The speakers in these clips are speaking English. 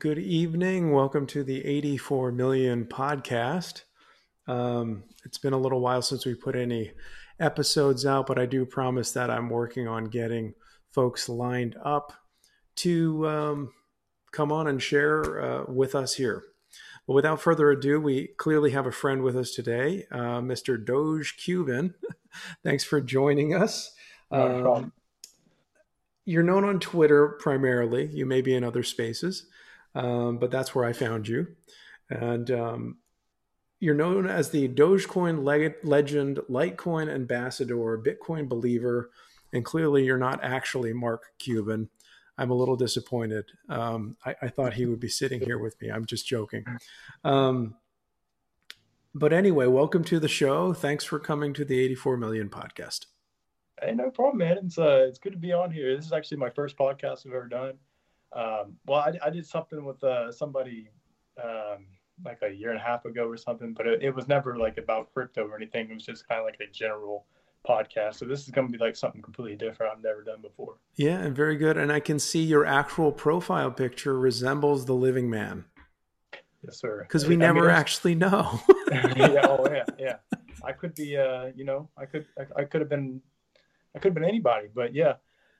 good evening. Welcome to the 84 million podcast. Um, it's been a little while since we put any episodes out, but I do promise that I'm working on getting folks lined up to um, come on and share uh, with us here. But without further ado, we clearly have a friend with us today, uh, Mr. Doge Cuban. Thanks for joining us. No Um, you're known on Twitter primarily. You may be in other spaces, um, but that's where I found you. And um, you're known as the Dogecoin leg- legend, Litecoin ambassador, Bitcoin believer, and clearly you're not actually Mark Cuban. I'm a little disappointed. Um, I, I, thought he would be sitting here with me. I'm just joking. Um, but anyway, welcome to the show. Thanks for coming to the 84 Million podcast. Hey, no problem, man. It's uh, it's good to be on here. This is actually my first podcast I've ever done. Um, well, I, I did something with uh, somebody um, like a year and a half ago or something, but it, it was never like about crypto or anything. It was just kind of like a general podcast. So this is going to be like something completely different I've never done before. Yeah, and very good. And I can see your actual profile picture resembles the living man. Yes, sir. Because we I never mean, actually know. yeah, oh yeah, yeah. I could be, uh, you know, I could, I, I could have been I could have been anybody, but yeah,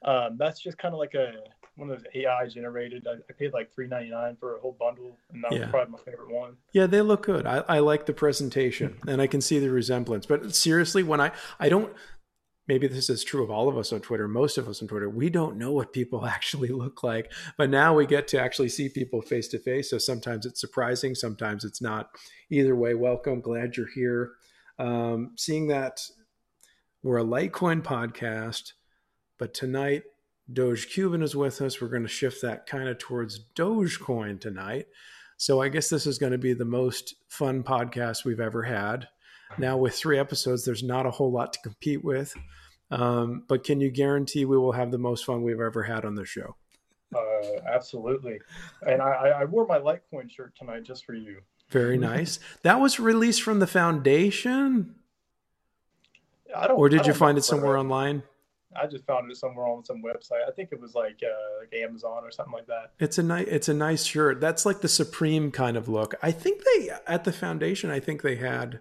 um, that's just kind of like a one of those AI generated. I, I paid like three ninety nine for a whole bundle, and that yeah. was probably my favorite one. Yeah, they look good. I, I like the presentation, and I can see the resemblance. But seriously, when I I don't. Maybe this is true of all of us on Twitter, most of us on Twitter. We don't know what people actually look like, but now we get to actually see people face to face. So sometimes it's surprising, sometimes it's not. Either way, welcome. Glad you're here. Um, seeing that we're a Litecoin podcast, but tonight Doge Cuban is with us. We're going to shift that kind of towards Dogecoin tonight. So I guess this is going to be the most fun podcast we've ever had. Now, with three episodes, there's not a whole lot to compete with. Um, but can you guarantee we will have the most fun we've ever had on the show? Uh, absolutely. And I, I wore my Litecoin shirt tonight just for you. Very nice. That was released from the foundation. I don't. Or did you find it somewhere online? I just found it somewhere on some website. I think it was like uh, like Amazon or something like that. It's a nice it's a nice shirt. That's like the supreme kind of look. I think they at the foundation. I think they had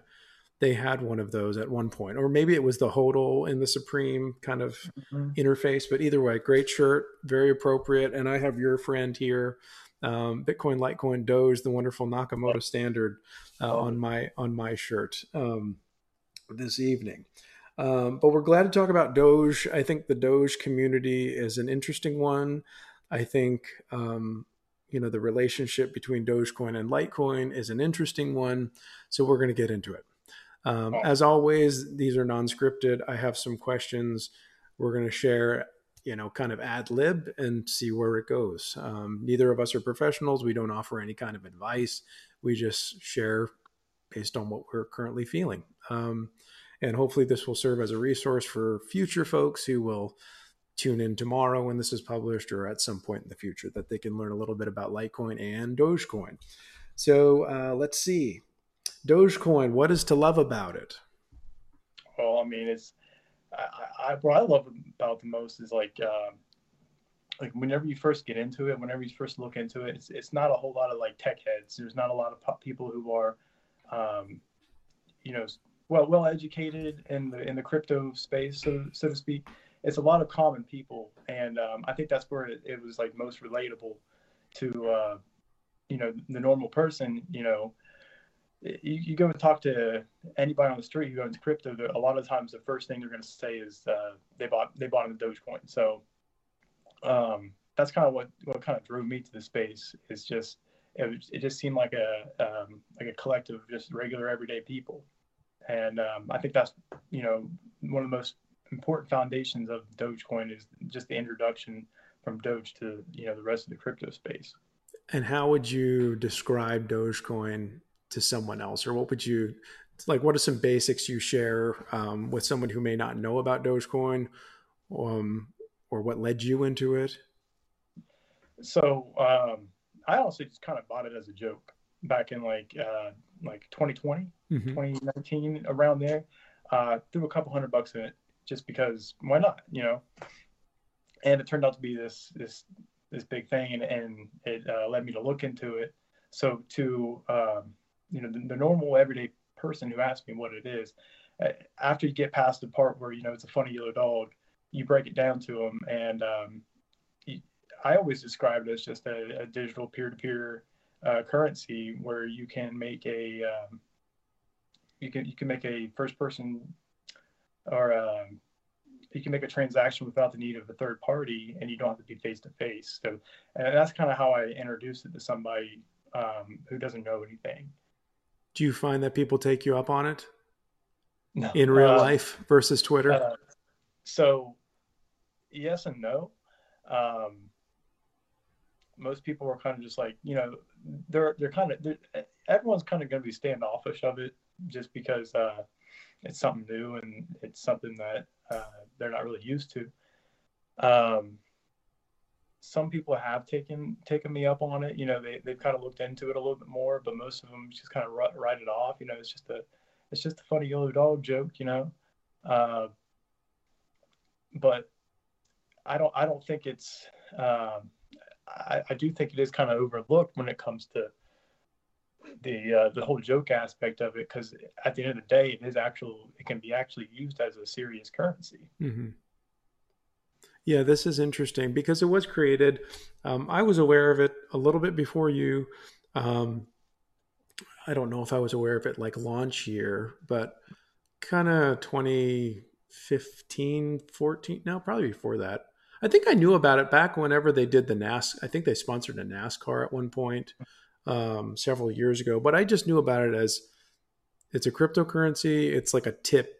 they had one of those at one point, or maybe it was the hodl in the supreme kind of mm-hmm. interface. But either way, great shirt, very appropriate. And I have your friend here, um, Bitcoin, Litecoin, Doge, the wonderful Nakamoto standard uh, oh. on my on my shirt um, this evening. Um, but we're glad to talk about Doge. I think the Doge community is an interesting one. I think um, you know the relationship between Dogecoin and Litecoin is an interesting one. So we're going to get into it. Um, as always, these are non-scripted. I have some questions. We're going to share, you know, kind of ad lib and see where it goes. Um, neither of us are professionals. We don't offer any kind of advice. We just share based on what we're currently feeling. Um, and hopefully, this will serve as a resource for future folks who will tune in tomorrow when this is published or at some point in the future that they can learn a little bit about Litecoin and Dogecoin. So uh, let's see. Dogecoin, what is to love about it? Well, I mean, it's I, I, what I love about the most is like uh, like whenever you first get into it, whenever you first look into it, it's, it's not a whole lot of like tech heads. There's not a lot of people who are, um, you know, well well educated in the in the crypto space, so so to speak. It's a lot of common people, and um, I think that's where it, it, was like most relatable to uh, you know the normal person. You know, you, you go and talk to anybody on the street who into crypto. A lot of times, the first thing they're going to say is uh, they bought they bought in the Dogecoin. So um, that's kind of what what kind of drew me to the space. Is just it, it just seemed like a um, like a collective of just regular everyday people and um, I think that's you know one of the most important foundations of Dogecoin is just the introduction from Doge to you know the rest of the crypto space. And how would you describe Dogecoin to someone else, or what would you like? What are some basics you share um, with someone who may not know about Dogecoin, um, or what led you into it? So um, I honestly just kind of bought it as a joke back in like uh, like 2020, mm-hmm. 2019, around there. Uh, threw a couple hundred bucks in it just because why not, you know? And it turned out to be this this this big thing, and, and it uh, led me to look into it. So to um, you know the, the, normal everyday person who asks me what it is, uh, after you get past the part where you know it's a funny yellow dog, you break it down to them, and um, I always describe it as just a, a digital peer-to-peer uh, currency where you can make a um, you can you can make a first person or um, you can make a transaction without the need of a third party and you don't have to be face to face so and that's kind of how i introduce it to somebody um, who doesn't know anything. Do you find that people take you up on it? No. in real uh, life versus twitter? uh, so yes and no. Um, most people are kind of just like you know they're they're kind of they're, everyone's kind of going to be standoffish of it just because uh, it's something new and it's something that uh, they're not really used to. Um, some people have taken taken me up on it. You know, they they've kind of looked into it a little bit more, but most of them just kind of write it off. You know, it's just a it's just a funny yellow dog joke. You know, uh, but I don't I don't think it's um, I, I do think it is kind of overlooked when it comes to the uh, the whole joke aspect of it because at the end of the day it is actual it can be actually used as a serious currency mm-hmm. yeah this is interesting because it was created um, i was aware of it a little bit before you um, i don't know if i was aware of it like launch year but kind of 2015 14 now probably before that i think i knew about it back whenever they did the nas i think they sponsored a nascar at one point um, several years ago, but I just knew about it as it's a cryptocurrency. It's like a tip.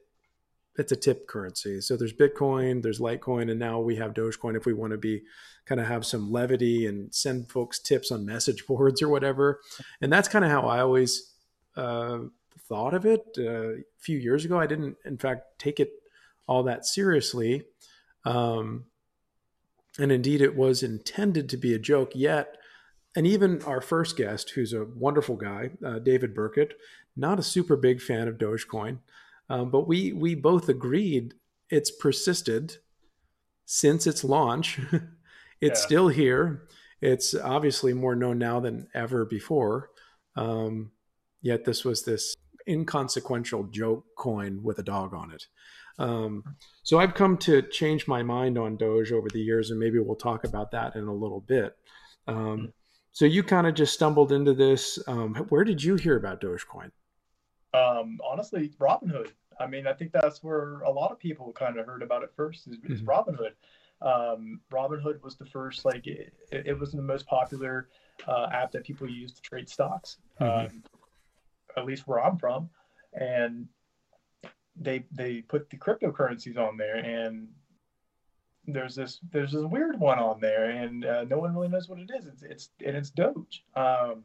It's a tip currency. So there's Bitcoin, there's Litecoin, and now we have Dogecoin. If we want to be kind of have some levity and send folks tips on message boards or whatever, and that's kind of how I always uh, thought of it. Uh, a few years ago, I didn't, in fact, take it all that seriously. Um, and indeed, it was intended to be a joke. Yet and even our first guest, who's a wonderful guy, uh, David Burkett, not a super big fan of Dogecoin, um, but we we both agreed it's persisted since its launch. it's yeah. still here. It's obviously more known now than ever before. Um, yet this was this inconsequential joke coin with a dog on it. Um, so I've come to change my mind on Doge over the years, and maybe we'll talk about that in a little bit. Um, so you kind of just stumbled into this. Um, where did you hear about Dogecoin? Um, honestly, Robinhood. I mean, I think that's where a lot of people kind of heard about it first. Is, is mm-hmm. Robinhood. Um, Robinhood was the first, like, it, it was the most popular uh, app that people use to trade stocks, mm-hmm. um, at least where I'm from. And they they put the cryptocurrencies on there, and there's this there's this weird one on there, and uh, no one really knows what it is. It's it's and it's Doge. Um,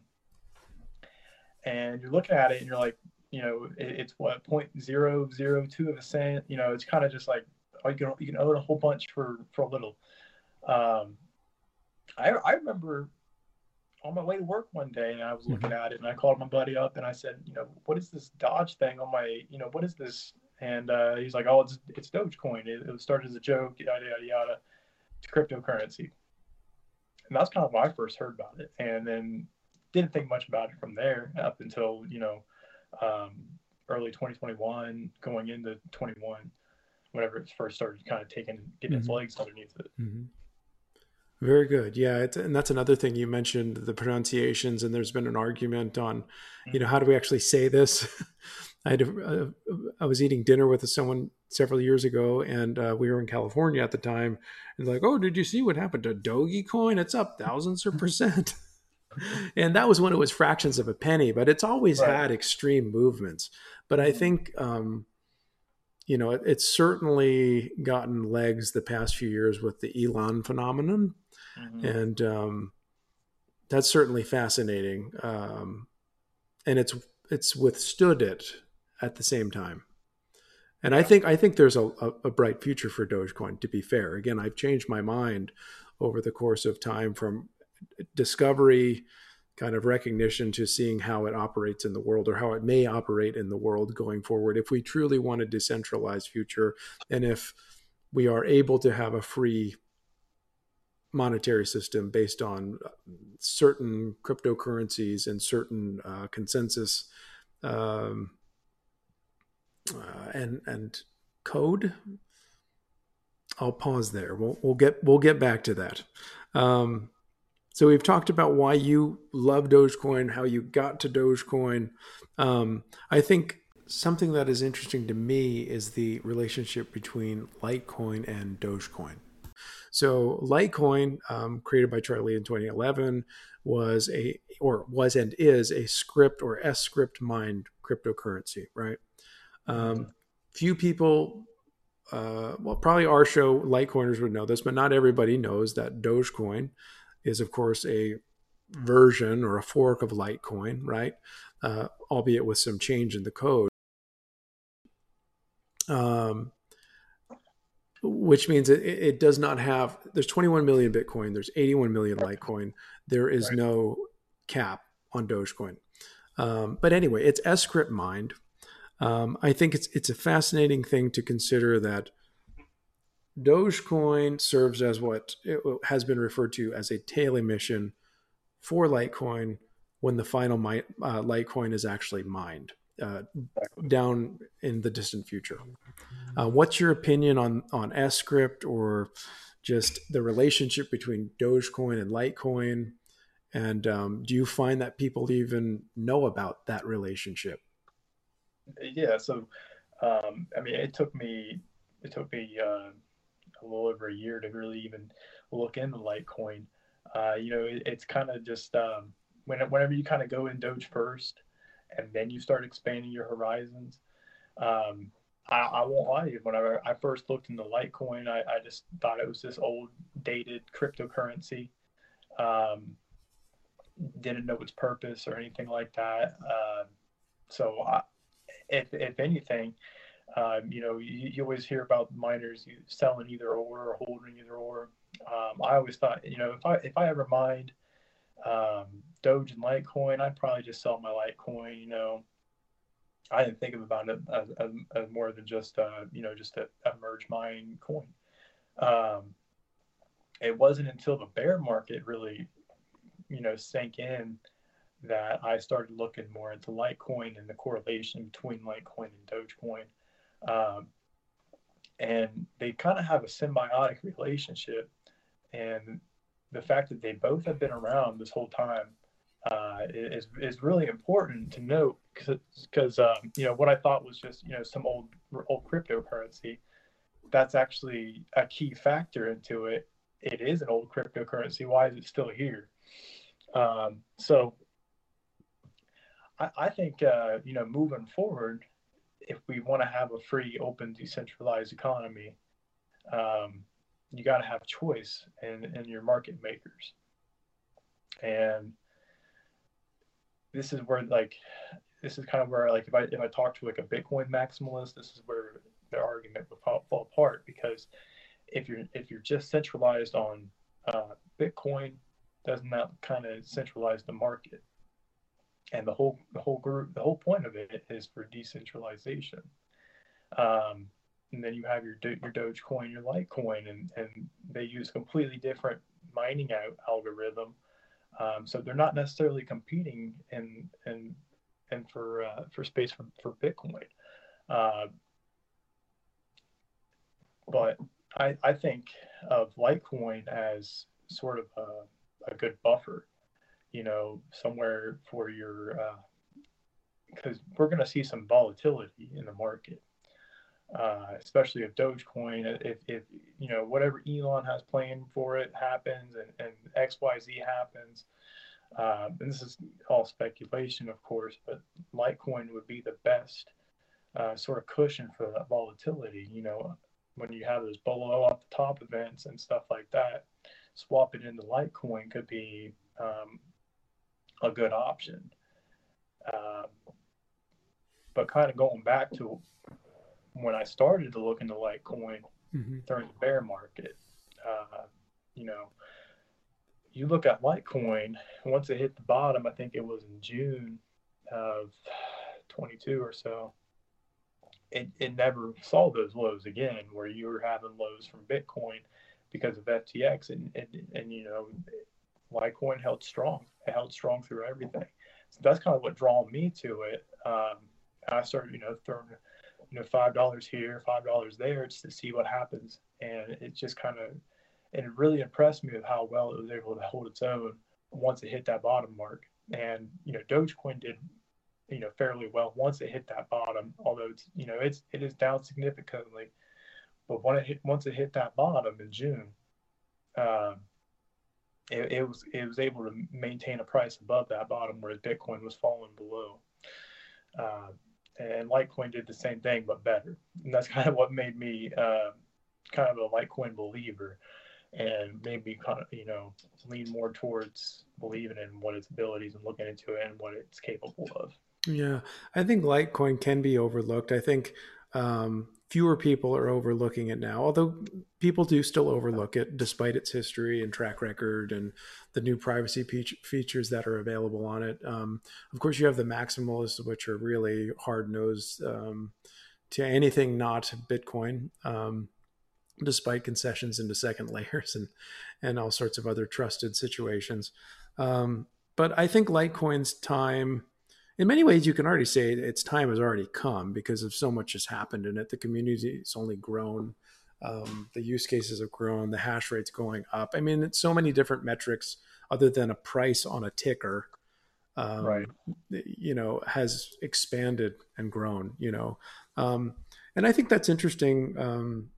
and you're looking at it, and you're like, you know, it, it's what point zero zero two of a cent. You know, it's kind of just like oh, you can you can own a whole bunch for for a little. Um, I I remember on my way to work one day and I was looking mm-hmm. at it and I called my buddy up and I said, you know, what is this Dodge thing on my, you know, what is this and uh, he's like, "Oh, it's it's Dogecoin. It, it started as a joke, yada yada yada. It's cryptocurrency." And that's kind of when I first heard about it, and then didn't think much about it from there up until you know um, early 2021, going into 21, whenever it first started kind of taking getting mm-hmm. its legs underneath it. Mm-hmm. Very good. Yeah, and that's another thing you mentioned the pronunciations, and there's been an argument on, you know, how do we actually say this? I had a, I was eating dinner with someone several years ago, and uh, we were in California at the time. And like, oh, did you see what happened to Dogecoin? It's up thousands of percent. and that was when it was fractions of a penny, but it's always right. had extreme movements. But I think, um, you know, it, it's certainly gotten legs the past few years with the Elon phenomenon, mm-hmm. and um, that's certainly fascinating. Um, and it's it's withstood it at the same time. And I think I think there's a, a, a, bright future for Dogecoin. To be fair, again, I've changed my mind over the course of time from discovery, kind of recognition, to seeing how it operates in the world or how it may operate in the world going forward. If we truly want a decentralized future, and if we are able to have a free monetary system based on certain cryptocurrencies and certain uh, consensus um, uh, and and code. I'll pause there. We'll we'll get we'll get back to that. Um, so we've talked about why you love Dogecoin, how you got to Dogecoin. Um, I think something that is interesting to me is the relationship between Litecoin and Dogecoin. So Litecoin, um, created by Charlie in 2011, was a or was and is a Scrypt or S script mined cryptocurrency, right? Um, few people, uh, well, probably our show Litecoiners would know this, but not everybody knows that Dogecoin is, of course, a version or a fork of Litecoin, right? Uh, albeit with some change in the code. Um, which means it, it does not have there's 21 million bitcoin there's 81 million litecoin there is right. no cap on dogecoin. Um, but anyway it's s script mined. Um, i think it's it's a fascinating thing to consider that dogecoin serves as what has been referred to as a tail emission for litecoin when the final mi- uh, litecoin is actually mined uh, down in the distant future. Uh, what's your opinion on on S script or just the relationship between Dogecoin and Litecoin? And um, do you find that people even know about that relationship? Yeah. So, um, I mean, it took me it took me uh, a little over a year to really even look into Litecoin. Uh, you know, it, it's kind of just um, when, whenever you kind of go in Doge first, and then you start expanding your horizons. Um, I, I, won't lie to you. Whenever I first looked into Litecoin, I, I just thought it was this old, dated cryptocurrency. Um, didn't know its purpose or anything like that. Uh, so, I, if if anything, um, you know, you, you, always hear about miners selling either or or holding either or. Um, I always thought, you know, if I if I ever mined um, Doge and Litecoin, I'd probably just sell my Litecoin. You know, I didn't think about it as, as, as more than just uh, you know just a, a merge mine coin. Um, it wasn't until the bear market really, you know, sank in that I started looking more into Litecoin and the correlation between Litecoin and Dogecoin. Um, and they kind of have a symbiotic relationship. And the fact that they both have been around this whole time uh, is is really important to note because um, you know what I thought was just you know some old old cryptocurrency. That's actually a key factor into it. It is an old cryptocurrency. Why is it still here? Um, so I, I think uh, you know moving forward, if we want to have a free, open, decentralized economy, um, you got to have choice in, in your market makers. And this is where like this is kind of where like if I if I talk to like a Bitcoin maximalist, this is where the argument would fall, fall apart because if you're if you're just centralized on uh, Bitcoin, doesn't that kind of centralize the market? And the whole the whole group the whole point of it is for decentralization. Um, and then you have your your Dogecoin, your Litecoin, and and they use completely different mining out algorithm. Um, so they're not necessarily competing in in and for uh, for space for, for Bitcoin. Uh, but I, I think of Litecoin as sort of a, a good buffer, you know, somewhere for your because uh, we're going to see some volatility in the market uh, especially if Dogecoin, if, if you know whatever Elon has planned for it happens and, and X Y Z happens, uh, and this is all speculation, of course, but Litecoin would be the best uh, sort of cushion for that volatility. You know, when you have those below off the top events and stuff like that, swapping into Litecoin could be um, a good option. Um, but kind of going back to when I started to look into Litecoin mm-hmm. during the bear market, uh, you know, you look at Litecoin, once it hit the bottom, I think it was in June of 22 or so, it, it never saw those lows again where you were having lows from Bitcoin because of FTX, and and, and you know, Litecoin held strong. It held strong through everything. So that's kind of what drew me to it. Um, I started, you know, throwing, you know, five dollars here, five dollars there, just to see what happens, and it just kind of, and it really impressed me with how well it was able to hold its own once it hit that bottom mark. And you know, Dogecoin did, you know, fairly well once it hit that bottom. Although it's, you know, it's it is down significantly, but when it hit, once it hit that bottom in June, uh, it, it, was it was able to maintain a price above that bottom, whereas Bitcoin was falling below. Uh, and Litecoin did the same thing, but better. And that's kind of what made me uh, kind of a Litecoin believer, and made me kind of you know lean more towards believing in what its abilities and looking into it and what it's capable of. Yeah, I think Litecoin can be overlooked. I think um, fewer people are overlooking it now, although people do still overlook it despite its history and track record and the new privacy pe- features that are available on it. Um, of course, you have the maximalists, which are really hard nosed um, to anything not Bitcoin. Um, despite concessions into second layers and and all sorts of other trusted situations um, but i think litecoin's time in many ways, you can already say its time has already come because of so much has happened in it. The community has only grown, um, the use cases have grown, the hash rate's going up. I mean, it's so many different metrics other than a price on a ticker. Um, right. You know, has expanded and grown. You know, um, and I think that's interesting. Um,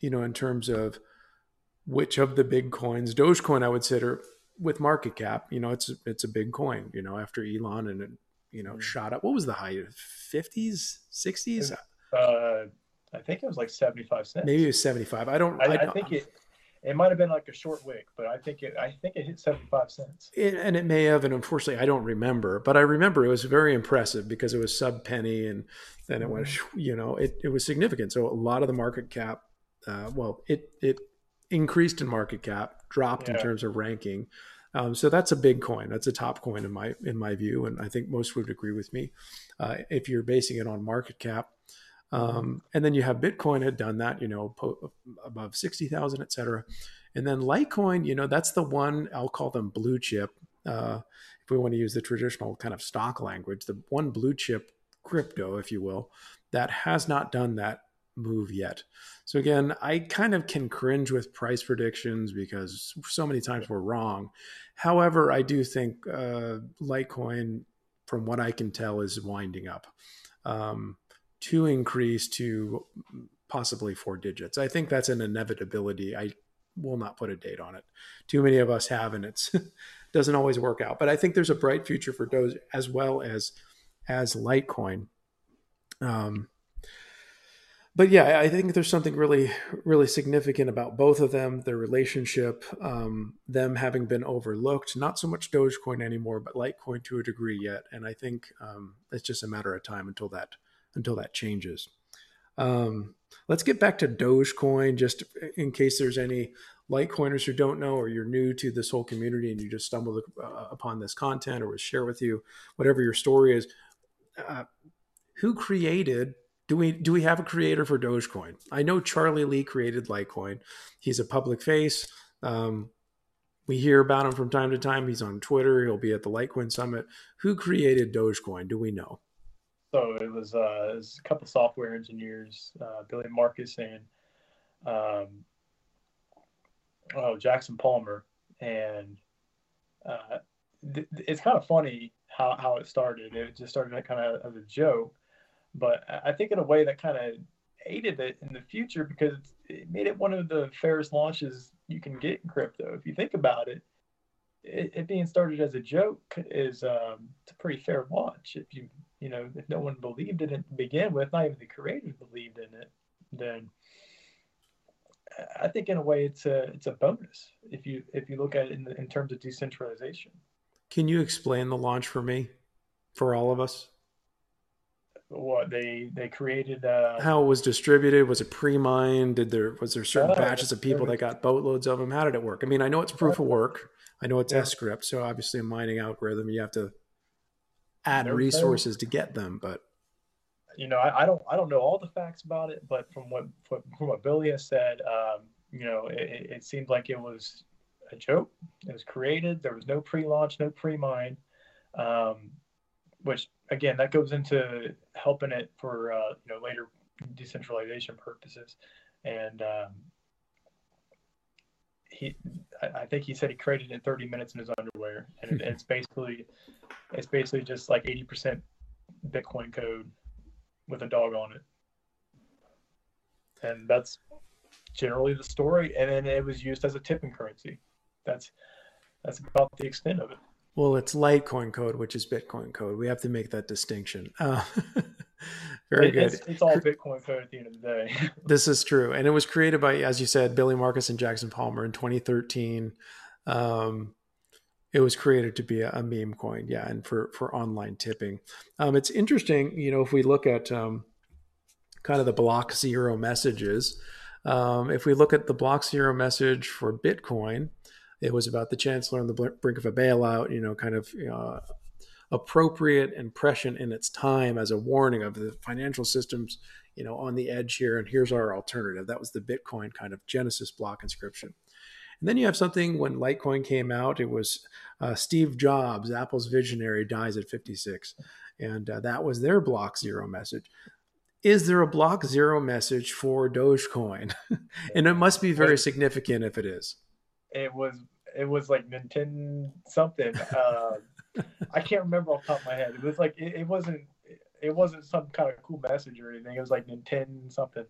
you know, in terms of which of the big coins, Dogecoin, I would say, are with market cap, you know, it's it's a big coin. You know, after Elon and it, you know, mm. shot up. What was the height? Fifties, sixties? Uh, I think it was like seventy five cents. Maybe it was seventy five. I don't. I, I, I think it. It might have been like a short wick, but I think it. I think it hit seventy five cents. It, and it may have, and unfortunately, I don't remember. But I remember it was very impressive because it was sub penny, and then it went. Mm-hmm. You know, it it was significant. So a lot of the market cap, uh, well, it it increased in market cap, dropped yeah. in terms of ranking. Um, so that's a big coin. That's a top coin in my in my view, and I think most would agree with me. Uh, if you're basing it on market cap, um, and then you have Bitcoin had done that, you know, po- above sixty thousand, et cetera. And then Litecoin, you know, that's the one I'll call them blue chip. Uh, if we want to use the traditional kind of stock language, the one blue chip crypto, if you will, that has not done that move yet. So again, I kind of can cringe with price predictions because so many times we're wrong. However, I do think uh, Litecoin, from what I can tell, is winding up um, to increase to possibly four digits. I think that's an inevitability. I will not put a date on it. Too many of us have, and it doesn't always work out. But I think there's a bright future for Doge as well as as Litecoin. Um, but yeah, I think there's something really, really significant about both of them, their relationship, um, them having been overlooked. Not so much Dogecoin anymore, but Litecoin to a degree yet. And I think um, it's just a matter of time until that until that changes. Um, let's get back to Dogecoin, just in case there's any Litecoiners who don't know, or you're new to this whole community and you just stumbled uh, upon this content, or was share with you, whatever your story is. Uh, who created do we do we have a creator for Dogecoin? I know Charlie Lee created Litecoin. He's a public face. Um, we hear about him from time to time. He's on Twitter. He'll be at the Litecoin Summit. Who created Dogecoin? Do we know? So it was, uh, it was a couple software engineers, uh, Billy Markus and um, oh Jackson Palmer, and uh, th- it's kind of funny how, how it started. It just started kind of as a joke, but I think in a way that kind of aided it in the future because it made it one of the fairest launches you can get in crypto. If you think about it, it, it being started as a joke is um, a pretty fair launch. If you you know if no one believed in it to begin with, not even the creators believed in it, then I think in a way it's a it's a bonus if you if you look at it in, in terms of decentralization. Can you explain the launch for me, for all of us? What they they created uh, how it was distributed was it pre-mined did there was there certain uh, batches of people that got boatloads of them how did it work i mean i know it's proof of work i know it's yeah. Scrypt so obviously a mining algorithm you have to add resources to get them but you know I, I, don't i don't know all the facts about it but from what from what billy has said um, you know, it, it seemed like it was a joke. It was created. There was no pre-launch, no pre-mine, um, which again that goes into helping it for uh, you know later decentralization purposes. And um, he, I think he said he created it in 30 minutes in his underwear, and it's basically it's basically just like 80% Bitcoin code with a dog on it, and that's generally the story. And then it was used as a tipping currency. That's that's about the extent of it. Well, it's Litecoin code, which is Bitcoin code. We have to make that distinction. Uh, very it, good. It's, it's, all Bitcoin code at the end of the day. this is true, and it was created by, as you said, Billy Markus and Jackson Palmer in 2013. Um, it was created to be a, a, meme coin, yeah, and for for online tipping. Um, it's interesting, you know, if we look at um, kind of the block zero messages. Um, if we look at the block zero message for Bitcoin, it was about the chancellor on the brink of a bailout, you know, kind of uh, appropriate and prescient in its time as a warning of the financial systems, you know, on the edge here. And here's our alternative. That was the Bitcoin kind of Genesis block inscription. And then you have something when Litecoin came out, it was uh, Steve Jobs, Apple's visionary, dies at 56. And uh, that was their block zero message. Is there a block zero message for Dogecoin? and it must be very significant if it is it was it was like Nintendo something. Uh, I can't remember off the top of my head. It was like it, it, wasn't it wasn't some kind of cool message or anything. It was like Nintendo something.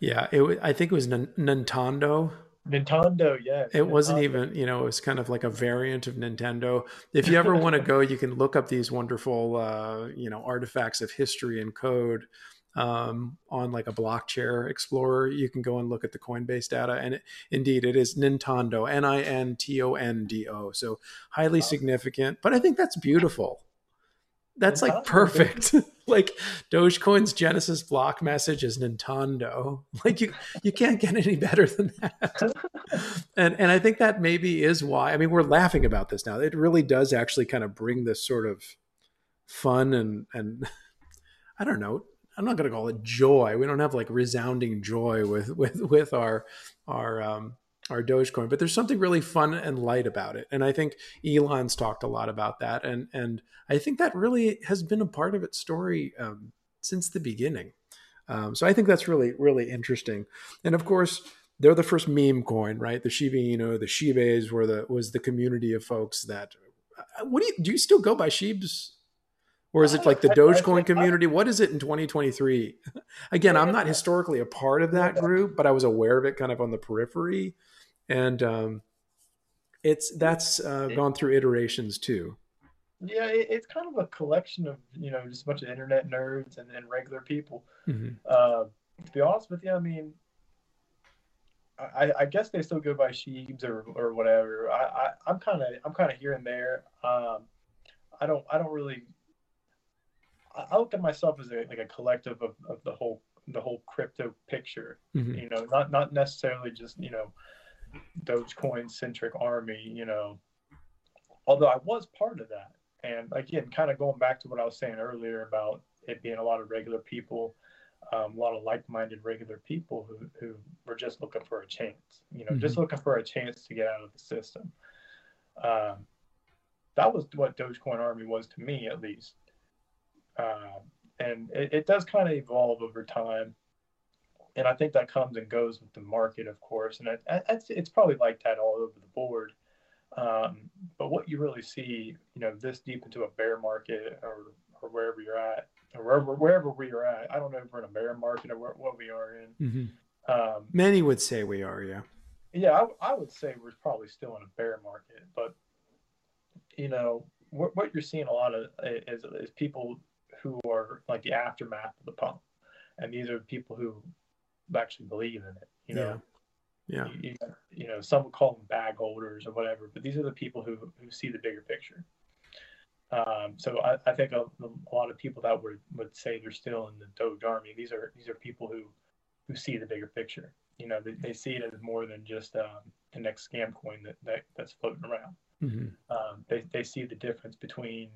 Yeah, it. Was, I think it was N- Nintendo. Nintendo, yeah. It Nintendo. wasn't even, you know, it was kind of like a variant of Nintendo. If you ever want to go, you can look up these wonderful, uh, you know, artifacts of history and code um, on like a Blockchair Explorer. You can go and look at the Coinbase data, and it, indeed, it is Nintondo, N I N T O N D O. So highly wow. significant, but I think that's beautiful. That's like perfect. like Dogecoin's Genesis block message is Nintendo. Like you, you can't get any better than that. and and I think that maybe is why. I mean, we're laughing about this now. It really does actually kind of bring this sort of fun and and I don't know I'm not going to call it joy. We don't have like resounding joy with with with our our um, our Dogecoin, but there's something really fun and light about it. And I think Elon's talked a lot about that, and and I think that really has been a part of its story um, since the beginning. Um, so I think that's really really interesting. And of course, they're the first meme coin, right? The Shiba Inu, the Shibes were the was the community of folks that. Uh, what do you do? You still go by Shibes? Or is it like the Dogecoin community? What is it in 2023? Again, I'm not historically a part of that group, but I was aware of it kind of on the periphery, and um, it's that's uh, gone through iterations too. Yeah, it's kind of a collection of you know just a bunch of internet nerds and, and regular people. Mm-hmm. Uh, to be honest with you, I mean, I, I, guess they still go by Sheebs or, or whatever. I, I am kind of I'm kind of here and there. Um, I don't I don't really I look at myself as a, like a collective of, of the whole the whole crypto picture. Mm-hmm. You know, not not necessarily just you know Dogecoin centric army. You know, although I was part of that, and again, kind of going back to what I was saying earlier about it being a lot of regular people, um, a lot of like-minded regular people who who were just looking for a chance. You know, mm-hmm. just looking for a chance to get out of the system. Um, that was what Dogecoin Army was to me, at least. Uh, and it, it does kind of evolve over time. And I think that comes and goes with the market, of course. And it, it's, it's probably like that all over the board. Um, but what you really see, you know, this deep into a bear market or, or wherever you're at, or wherever, wherever we are at, I don't know if we're in a bear market or where, what we are in. Mm-hmm. Um, Many would say we are, yeah. Yeah, I, I, would say we're probably still in a bear market. But, you know, what, what you're seeing a lot of is, is people who are like the aftermath of the pump, and these are people who actually believe in it. You know, yeah, you, you, you know, some would call them bag holders or whatever, but these are the people who who see the bigger picture. Um, so I, I think a, a, lot of people that would, would say they're still in the Doge army. These are these are people who who see the bigger picture. You know, they, they see it as more than just um, the next scam coin that, that that's floating around. Mm-hmm. Um, they they see the difference between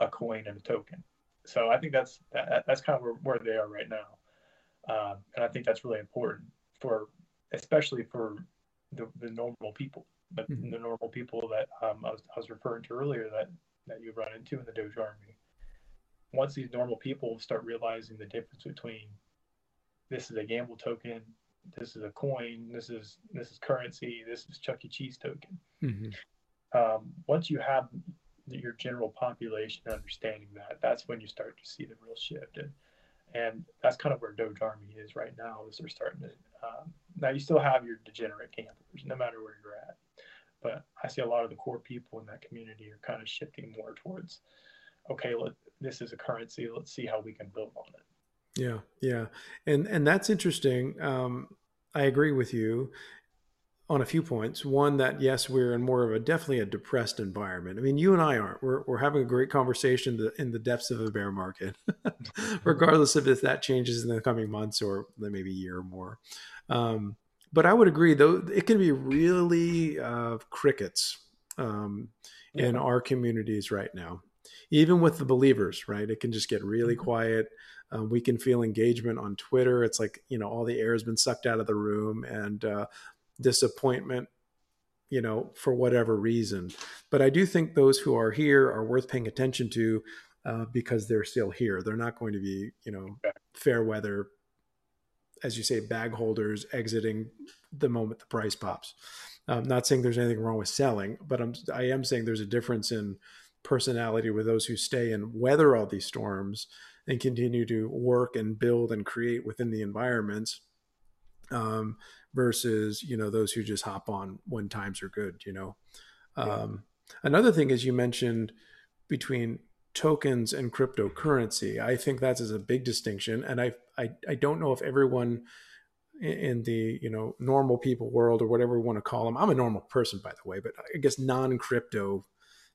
a coin and a token. So I think that's that, that's kind of where, where they are right now, um, and I think that's really important for especially for the, the normal people, the, mm-hmm. the normal people that um, I, was, I was referring to earlier that, that you run into in the Doge army. Once these normal people start realizing the difference between this is a gamble token, this is a coin, this is this is currency, this is Chuck E. Cheese token. Mm-hmm. Um, once you have your general population understanding that, that's when you start to see the real shift. And and that's kind of where Doge Army is right now. Is they're starting to um, now you still have your degenerate campers, no matter where you're at. But I see a lot of the core people in that community are kind of shifting more towards, okay, let, this is a currency. Let's see how we can build on it. Yeah, yeah, and and that's interesting. Um, I agree with you on a few points. One that yes, we're in more of a definitely a depressed environment. I mean, you and I aren't. We're we're having a great conversation in the depths of a bear market, regardless of if that changes in the coming months or maybe a year or more. Um, but I would agree, though, it can be really uh, crickets um, yeah. in our communities right now. Even with the believers, right? It can just get really mm-hmm. quiet. Um, we can feel engagement on Twitter. It's like you know all the air has been sucked out of the room, and uh, disappointment, you know, for whatever reason. But I do think those who are here are worth paying attention to uh, because they're still here. They're not going to be, you know, fair weather, as you say, bag holders exiting the moment the price pops. I'm not saying there's anything wrong with selling, but I'm I am saying there's a difference in personality with those who stay and weather all these storms and continue to work and build and create within the environments um, versus you know those who just hop on when times are good you know? Um, another thing is you mentioned between tokens and cryptocurrency. I think that's a big distinction and I, I i don't know if everyone in the you know normal people world or whatever we want to call them i'm a normal person by the way but i guess non-crypto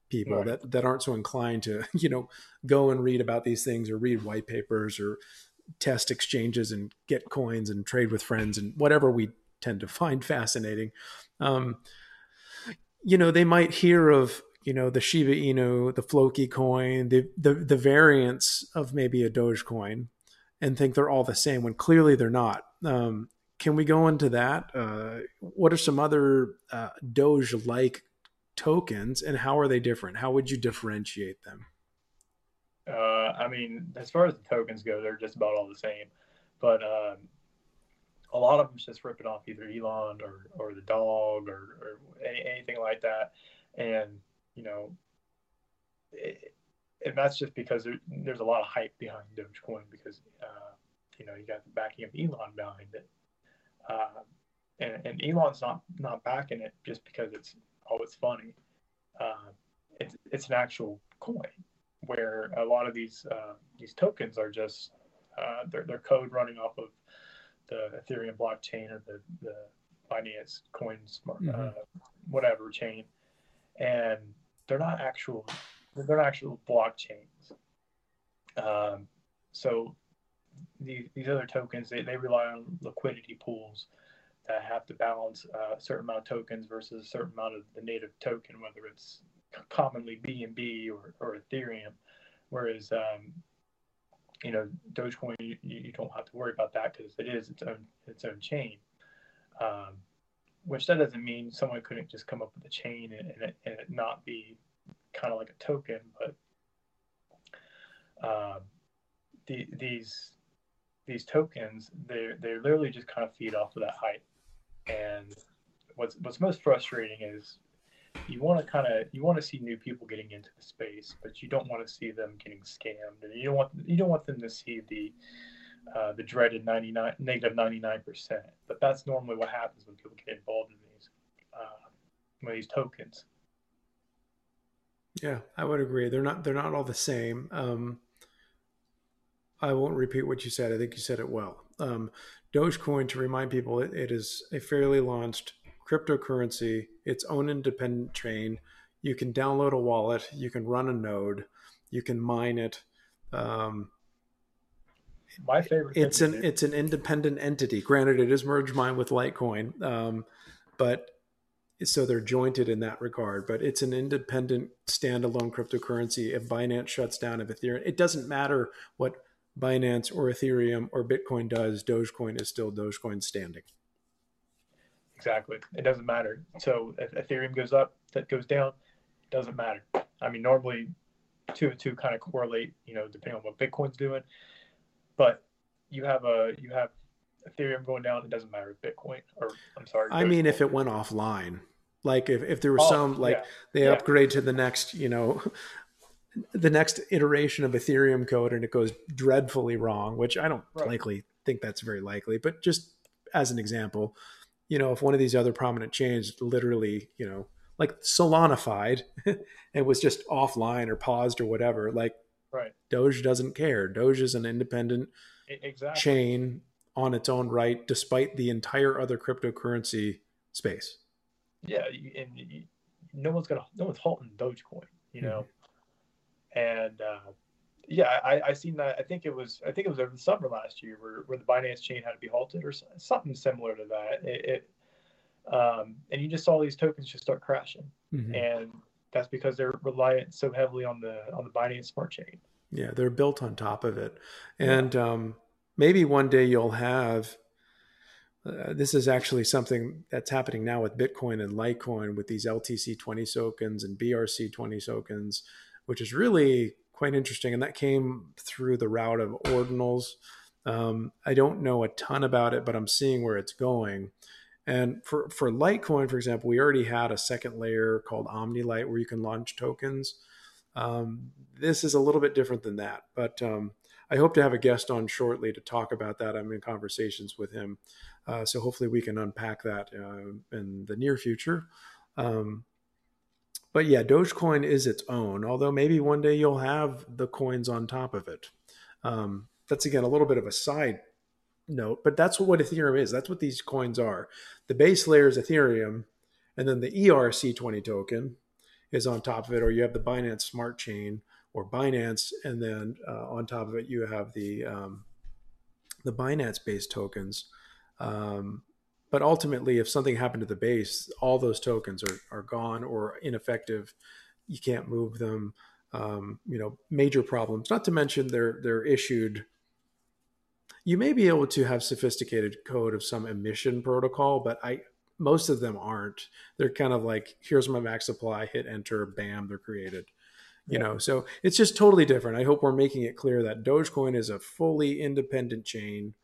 people right. that that aren't so inclined to you know go and read about these things or read white papers or test exchanges and get coins and trade with friends and whatever we tend to find fascinating. Um, you know, they might hear of you know the Shiba Inu, the Floki coin, the the the variants of maybe a Dogecoin, and think they're all the same when clearly they're not. Um, can we go into that? Uh, what are some other uh, Doge-like tokens, and how are they different? How would you differentiate them? Uh, I mean, as far as the tokens go, they're just about all the same. But um, a lot of them just ripping off either Elon or, or the dog or, or any, anything like that. And, you know, it, and that's just because there, there's a lot of hype behind Dogecoin because, uh, you know, you got the backing of Elon behind it. Uh, and, and Elon's not, not backing it just because it's, oh, it's funny. Uh, it's, it's an actual coin where a lot of these, uh, these tokens are just, uh, they're, they're code running off of the Ethereum blockchain or the, the Binance coins, mm-hmm. uh, whatever chain, and they're not actual they're not actual blockchains. Um, so these, these other tokens they, they rely on liquidity pools that have to balance uh, a certain amount of tokens versus a certain amount of the native token, whether it's commonly BNB or, or Ethereum. Whereas um, you know, Dogecoin, you, you don't have to worry about that because it is its own its own chain. Um, which that doesn't mean someone couldn't just come up with a chain and, and, it, and it not be kind of like a token, but uh, the, these these tokens they they literally just kind of feed off of that hype. And what's what's most frustrating is you want to kind of you want to see new people getting into the space, but you don't want to see them getting scammed, and you don't want you don't want them to see the uh, the dreaded 99 negative 99 percent. But that's normally what happens when people get involved in these uh, these tokens. Yeah, I would agree. They're not they're not all the same. Um, I won't repeat what you said. I think you said it well. Um, Dogecoin, to remind people, it, it is a fairly launched cryptocurrency, its own independent chain. You can download a wallet, you can run a node, you can mine it. Um, My favorite. It's an it's an independent entity. Granted, it is merge mined with Litecoin, um, but so they're jointed in that regard. But it's an independent standalone cryptocurrency. If Binance shuts down, if Ethereum, it doesn't matter what Binance or Ethereum or Bitcoin does. Dogecoin is still Dogecoin standing. Exactly. It doesn't matter. So if Ethereum goes up, that goes down, it doesn't matter. I mean, normally two and two kind of correlate, you know, depending on what Bitcoin's doing. But you have a you have Ethereum going down, it doesn't matter if Bitcoin or I'm sorry. I mean, if it went offline, like if, if there was oh, some like yeah. they yeah. upgrade to the next, you know, the next iteration of Ethereum code and it goes dreadfully wrong, which I don't right. likely think that's very likely, but just as an example, you know, if one of these other prominent chains literally, you know, like Solanified and was just offline or paused or whatever, like right. Doge doesn't care. Doge is an independent exactly. chain on its own right, despite the entire other cryptocurrency space. Yeah, and no one's gonna, no one's halting Dogecoin, you know. Mm-hmm. And uh, yeah, I, I seen that. I think it was, I think it was over the summer last year where, where the Binance chain had to be halted or something similar to that. It, it um, and you just saw these tokens just start crashing, mm-hmm. and that's because they're reliant so heavily on the on the Binance Smart Chain. Yeah, they're built on top of it, and yeah. um, maybe one day you'll have. Uh, this is actually something that's happening now with Bitcoin and Litecoin with these LTC 20 tokens and BRC 20 tokens, which is really quite interesting. And that came through the route of ordinals. Um, I don't know a ton about it, but I'm seeing where it's going. And for, for Litecoin, for example, we already had a second layer called OmniLite where you can launch tokens. Um, this is a little bit different than that, but um, I hope to have a guest on shortly to talk about that. I'm in conversations with him. Uh, so hopefully we can unpack that uh, in the near future. Um, but yeah, Dogecoin is its own, although maybe one day you'll have the coins on top of it. Um, that's again a little bit of a side note, but that's what Ethereum is. That's what these coins are. The base layer is Ethereum, and then the ERC20 token is on top of it, or you have the Binance Smart Chain or Binance, and then uh, on top of it you have the um, the Binance based tokens. Um, but ultimately, if something happened to the base, all those tokens are, are gone or ineffective. You can't move them. Um, you know, major problems. Not to mention they're they're issued you may be able to have sophisticated code of some emission protocol, but I most of them aren't. They're kind of like, here's my max supply, hit enter, bam, they're created. You yeah. know, so it's just totally different. I hope we're making it clear that Dogecoin is a fully independent chain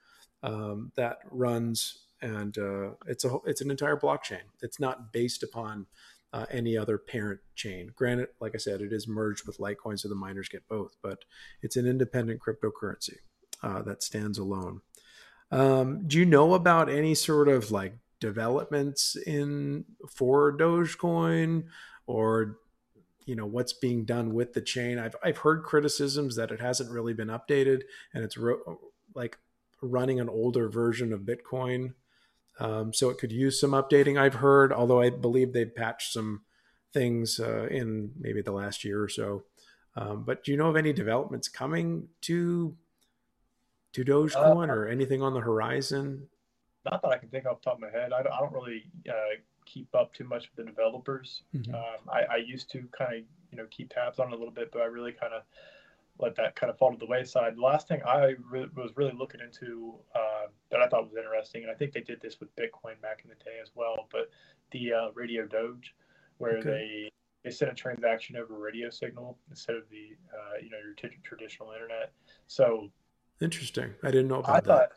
um, that runs, and uh, it's a it's an entire blockchain. It's not based upon uh, any other parent chain. Granted, like I said, it is merged with Litecoin, so the miners get both, but it's an independent cryptocurrency uh, that stands alone. Um, do you know about any sort of like developments in for Dogecoin or you know what's being done with the chain? I've I've heard criticisms that it hasn't really been updated and it's ro- like running an older version of Bitcoin. Um, so it could use some updating. I've heard, although I believe they've patched some things uh, in maybe the last year or so. Um, but do you know of any developments coming to to Dogecoin uh, or anything on the horizon? Not that I can think off the top of my head. I don't, I don't really uh, keep up too much with the developers. Mm-hmm. Um, I, I, used to kind of you know keep tabs on it a little bit, but I really kind of let that kind of fall to the wayside. The last thing I re- was really looking into uh, that I thought was interesting, and I think they did this with Bitcoin back in the day as well, but the uh, Radio Doge, where okay. they they sent a transaction over radio signal instead of the uh, you know your t- traditional internet. So Interesting. I didn't know about I that. Thought,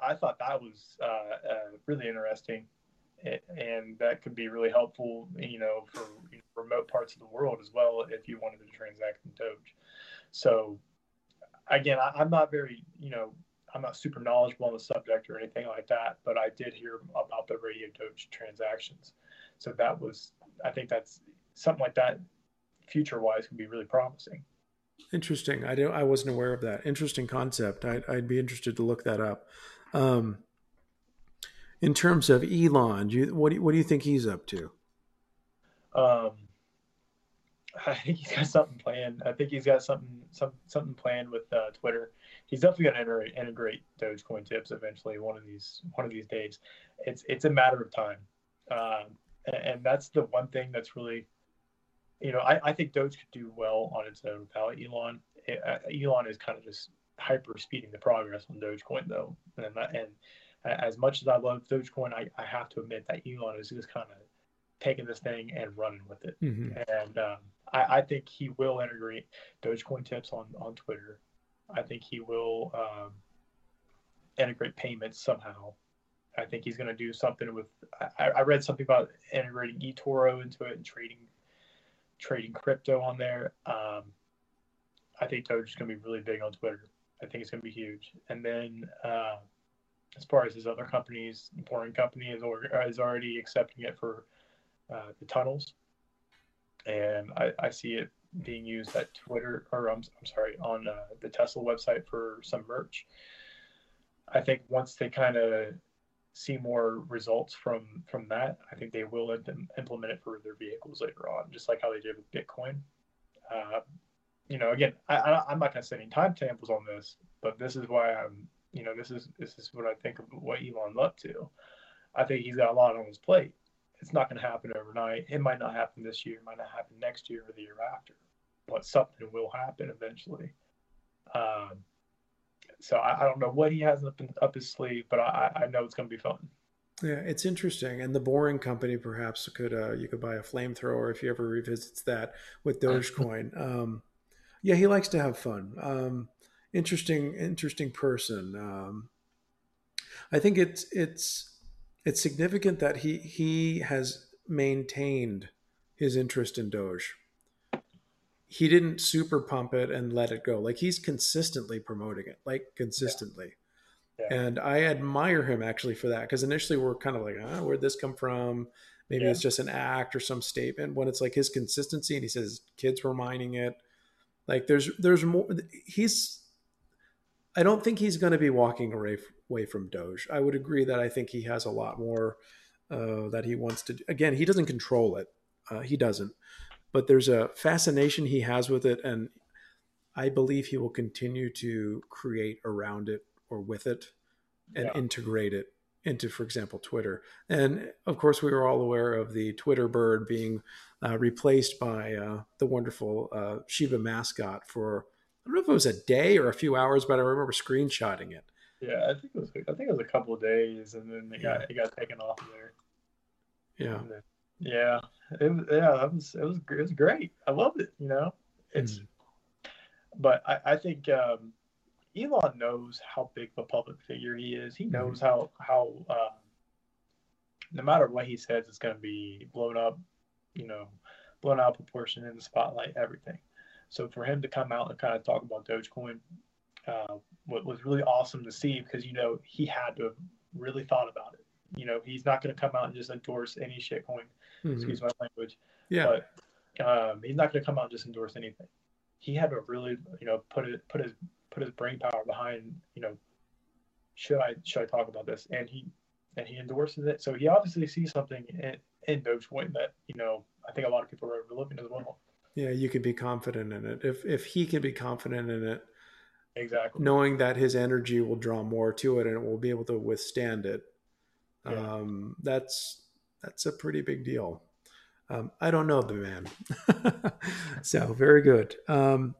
I thought that was uh, uh, really interesting, and that could be really helpful, you know, for remote parts of the world as well if you wanted to transact in Doge. So, again, I, I'm not very, you know, I'm not super knowledgeable on the subject or anything like that, but I did hear about the Radio Doge transactions. So that was, I think that's something like that, future wise, can be really promising. Interesting. I don't. I wasn't aware of that. Interesting concept. I'd, I'd be interested to look that up. Um, in terms of Elon, do you, what do you, what do you think he's up to? Um, I think he's got something planned. I think he's got something some something planned with uh, Twitter. He's definitely going to integrate, integrate Dogecoin tips eventually one of these one of these days. It's it's a matter of time, um, and, and that's the one thing that's really you know, I, I think Doge could do well on its own without Elon. Uh, Elon is kind of just hyper speeding the progress on Dogecoin, though, and and as much as I love Dogecoin, I, I have to admit that Elon is just kind of taking this thing and running with it. Mm-hmm. And um, I, I, think he will integrate Dogecoin tips on, on Twitter. I think he will um, integrate payments somehow. I think he's going to do something with. I, I, read something about integrating eToro into it and trading trading crypto on there. Um, I think Doge is going to be really big on Twitter. I think it's going to be huge. And then uh, as far as his other companies, Boring Company is, or, is already accepting it for uh, the tunnels, and I, I, see it being used at Twitter or I'm, I'm sorry on uh, the Tesla website for some merch. I think once they kind of see more results from from that, I think they will implement it for their vehicles later on, just like how they did with Bitcoin. Uh, you know, again, I, am not going to set any timetables on this, but this is why I'm, you know, this is this is what I think of what Elon's up to. I think he's got a lot on his plate. It's not going to happen overnight. It might not happen this year. It might not happen next year or the year after, but something will happen eventually. Um, so I, I, don't know what he has up, in, up his sleeve, but I, I know it's going to be fun. Yeah, it's interesting, and the Boring Company perhaps could uh, you could buy a flamethrower if he ever revisits that with Dogecoin. um, yeah, he likes to have fun. Um, interesting, interesting person. Um, I think it's it's it's significant that he he has maintained his interest in Doge. He didn't super pump it and let it go. Like he's consistently promoting it, like consistently. Yeah. Yeah. And I admire him actually for that because initially we're kind of like, oh, where'd this come from? Maybe yeah. it's just an act or some statement. When it's like his consistency, and he says kids were mining it, like there's there's more. He's. I don't think he's going to be walking away away from Doge. I would agree that I think he has a lot more uh, that he wants to. Do. Again, he doesn't control it. Uh, he doesn't. But there's a fascination he has with it, and I believe he will continue to create around it or with it and yeah. integrate it into, for example, Twitter. And of course, we were all aware of the Twitter bird being uh, replaced by uh, the wonderful uh, Shiba mascot for I don't know if it was a day or a few hours, but I remember screenshotting it. Yeah, I think it was. I think it was a couple of days, and then it got it got taken off of there. Yeah. Then, yeah. It was. Yeah. That was. It was. It was great. I loved it. You know. It's. Mm. But I, I think um, Elon knows how big of a public figure he is. He knows mm-hmm. how how uh, no matter what he says, it's going to be blown up. You know, blown out proportion in the spotlight, everything. So for him to come out and kind of talk about Dogecoin, uh, what was really awesome to see because you know he had to have really thought about it. You know, he's not going to come out and just endorse any shitcoin. Mm-hmm. Excuse my language. Yeah. But um, he's not going to come out and just endorse anything. He had to really, you know, put it put his put his brain power behind, you know, should I should I talk about this? And he and he endorses it. So he obviously sees something in, in Dogecoin that you know I think a lot of people are overlooking as well. Yeah, you can be confident in it. If if he can be confident in it, exactly, knowing that his energy will draw more to it and it will be able to withstand it, yeah. um, that's that's a pretty big deal. Um, I don't know the man, so very good. Um,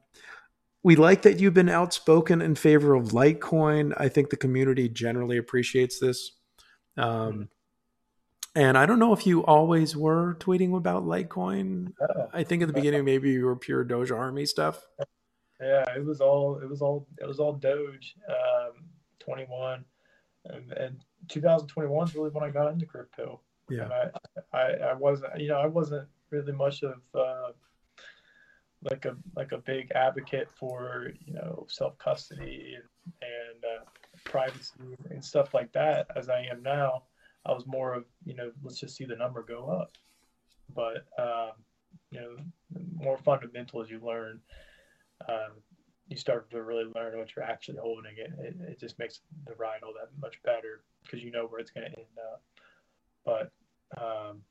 we like that you've been outspoken in favor of Litecoin. I think the community generally appreciates this. Um, mm-hmm. And I don't know if you always were tweeting about Litecoin. Yeah. I think at the beginning maybe you were pure Doge Army stuff. Yeah, it was all it was all it was all Doge. Um, Twenty one, and, and 2021 is really when I got into crypto. Yeah, I, I, I wasn't you know I wasn't really much of uh, like a like a big advocate for you know self custody and, and uh, privacy and stuff like that as I am now. I was more of you know let's just see the number go up, but um, you know more fundamental as you learn, um, you start to really learn what you're actually holding. It it, it just makes the ride all that much better because you know where it's going to end up. But um,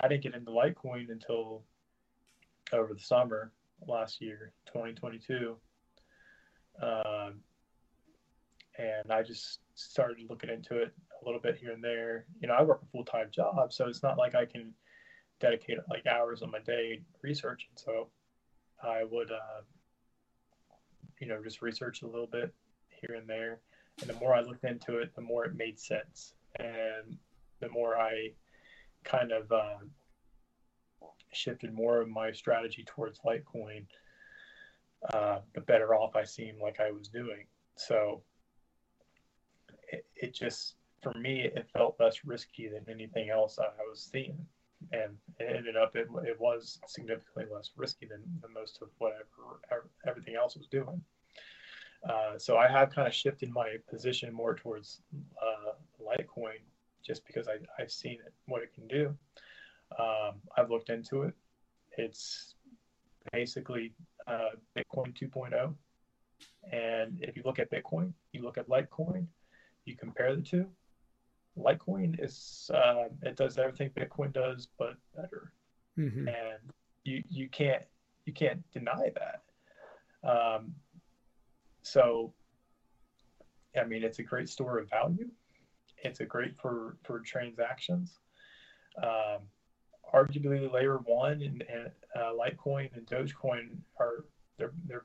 I didn't get into Litecoin until over the summer last year, 2022. Um, and I just started looking into it a little bit here and there. You know, I work a full time job, so it's not like I can dedicate like hours on my day researching. So I would, uh, you know, just research a little bit here and there. And the more I looked into it, the more it made sense. And the more I kind of uh, shifted more of my strategy towards Litecoin, uh, the better off I seemed like I was doing. So it, it just, for me, it felt less risky than anything else I was seeing. And it ended up, it, it was significantly less risky than, than most of whatever everything else was doing. Uh, so I have kind of shifted my position more towards uh, Litecoin just because I, I've seen it, what it can do. Um, I've looked into it. It's basically uh, Bitcoin 2.0. And if you look at Bitcoin, you look at Litecoin, you compare the two. Litecoin is uh, it does everything Bitcoin does, but better. Mm-hmm. And you you can't you can't deny that. Um, so, I mean, it's a great store of value. It's a great for for transactions. Um, arguably, layer one and, and uh, Litecoin and Dogecoin are they're they're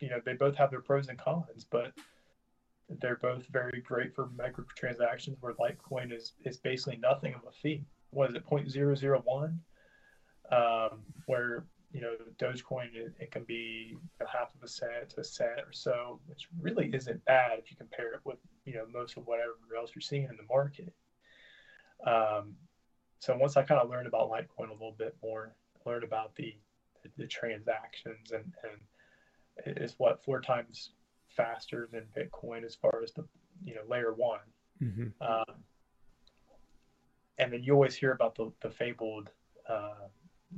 you know they both have their pros and cons, but they're both very great for micro transactions where Litecoin is is basically nothing of a fee. What is it, 0.001? Um, where you know Dogecoin it, it, can be a half of a cent a cent or so, which really isn't bad if you compare it with you know most of whatever else you're seeing in the market. Um, so once I kind of learned about Litecoin a little bit more, learned about the the, the transactions and and it's what four times faster than Bitcoin as far as the you know layer one. Mm-hmm. Um, and then you always hear about the the fabled uh,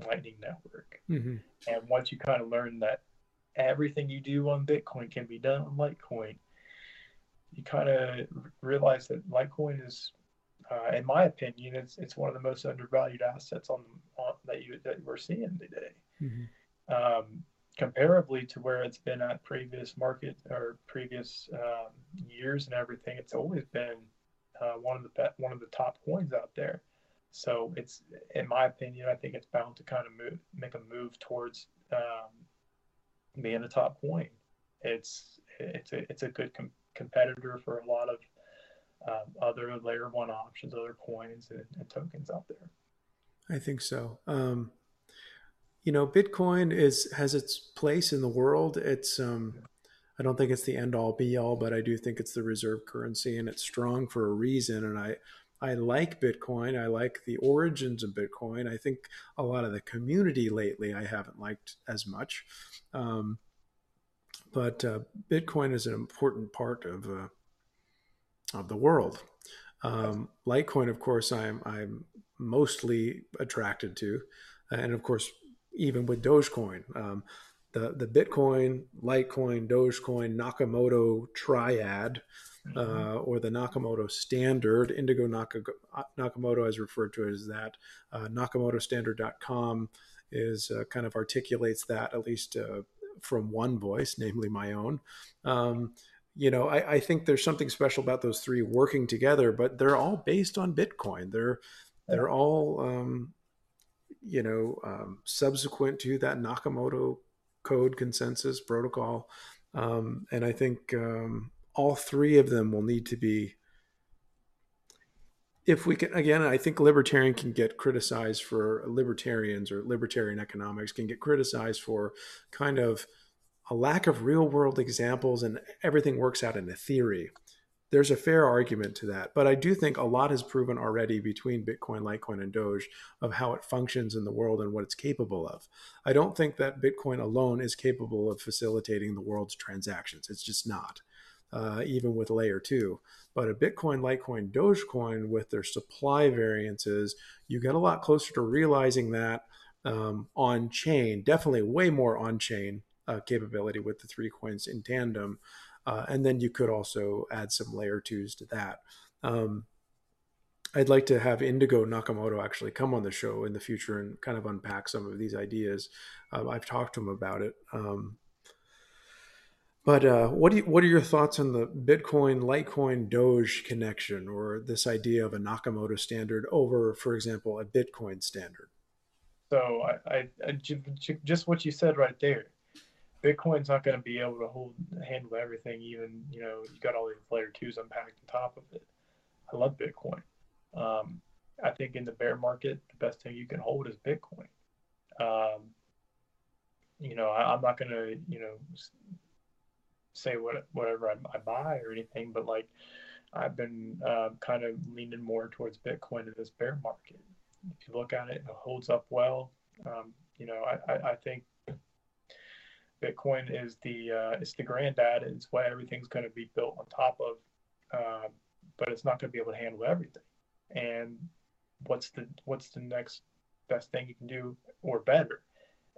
Lightning Network. Mm-hmm. And once you kind of learn that everything you do on Bitcoin can be done on Litecoin, you kind of realize that Litecoin is, uh, in my opinion, it's it's one of the most undervalued assets on, on that you that we're seeing today. Mm-hmm. Um, comparably to where it's been at previous market or previous um, years and everything, it's always been uh, one of the be- one of the top coins out there. So it's, in my opinion, I think it's bound to kind of move, make a move towards um, being a top coin. It's it's a it's a good com- competitor for a lot of um, other layer one options, other coins and, and, tokens out there. I think so. Um, you know, Bitcoin is has its place in the world. It's um, I don't think it's the end all be all, but I do think it's the reserve currency and it's strong for a reason. And I I like Bitcoin. I like the origins of Bitcoin. I think a lot of the community lately I haven't liked as much. Um, but uh, Bitcoin is an important part of uh, of the world. Um, Litecoin, of course, I'm I'm mostly attracted to, and of course, even with Dogecoin, um, the the Bitcoin, Litecoin, Dogecoin, Nakamoto triad mm-hmm. uh, or the Nakamoto standard. Indigo Nakamoto has referred to as that. Uh, NakamotoStandard.com is uh, kind of articulates that at least uh, from one voice, namely my own. Um, you know, I, I, think there's something special about those three working together, but they're all based on Bitcoin. They're they're all um, you know um, subsequent to that Nakamoto code consensus protocol, um, and I think um, all three of them will need to be if we can again i think libertarian can get criticized for libertarians or libertarian economics can get criticized for kind of a lack of real world examples and everything works out in a theory there's a fair argument to that but i do think a lot has proven already between bitcoin litecoin and doge of how it functions in the world and what it's capable of i don't think that bitcoin alone is capable of facilitating the world's transactions it's just not uh, even with layer two. But a Bitcoin, Litecoin, Dogecoin with their supply variances, you get a lot closer to realizing that um, on chain, definitely way more on chain uh, capability with the three coins in tandem. Uh, and then you could also add some layer twos to that. Um, I'd like to have Indigo Nakamoto actually come on the show in the future and kind of unpack some of these ideas. Uh, I've talked to him about it. Um, but uh, what do you, what are your thoughts on the Bitcoin, Litecoin, Doge connection, or this idea of a Nakamoto standard over, for example, a Bitcoin standard? So I, I, I just what you said right there. Bitcoin's not going to be able to hold handle everything. Even you know you got all these layer twos unpacked on top of it. I love Bitcoin. Um, I think in the bear market, the best thing you can hold is Bitcoin. Um, you know, I, am not going to you know say what whatever I, I, buy or anything, but like I've been uh, kind of leaning more towards Bitcoin in this bear market. If you look at it, it holds up well. Um, you know, I, I, I think Bitcoin is the uh, it's the granddad. It's what everything's going to be built on top of, uh, but it's not going to be able to handle everything. And what's the what's the next best thing you can do or better?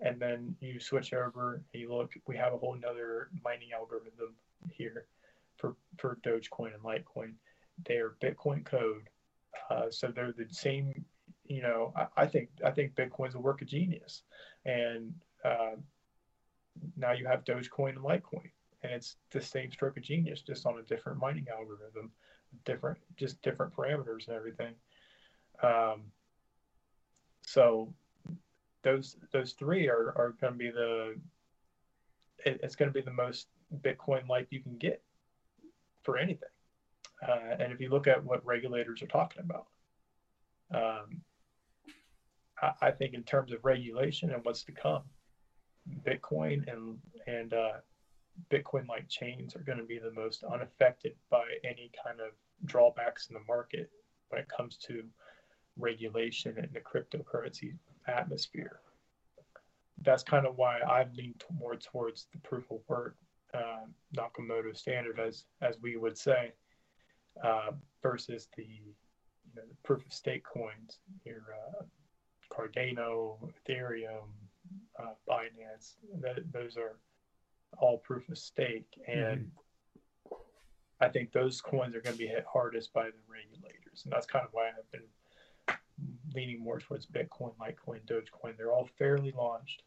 And then you switch over you look. We have a whole nother mining algorithm here for for Dogecoin and Litecoin. They are Bitcoin code, uh, so they're the same. You know, I, I think I think Bitcoin's a work of genius, and uh, now you have Dogecoin and Litecoin, and it's the same stroke of genius, just on a different mining algorithm, different, just different parameters and everything. Um, so those those three are, are going to be the it, it's going to be the most Bitcoin like you can get for anything. Uh, and if you look at what regulators are talking about, um, I, I, think in terms of regulation and what's to come, Bitcoin and and uh, Bitcoin like chains are going to be the most unaffected by any kind of drawbacks in the market when it comes to regulation in the cryptocurrency atmosphere. That's kind of why I've leaned more towards the proof of work uh, Nakamoto standard, as as we would say, uh, versus the you know, the proof of stake coins, your uh, Cardano, Ethereum, uh, Binance. That, those are all proof of stake, and mm-hmm. I think those coins are going to be hit hardest by the regulators, and that's kind of why I've been leaning more towards Bitcoin, Litecoin, Dogecoin. They're all fairly launched.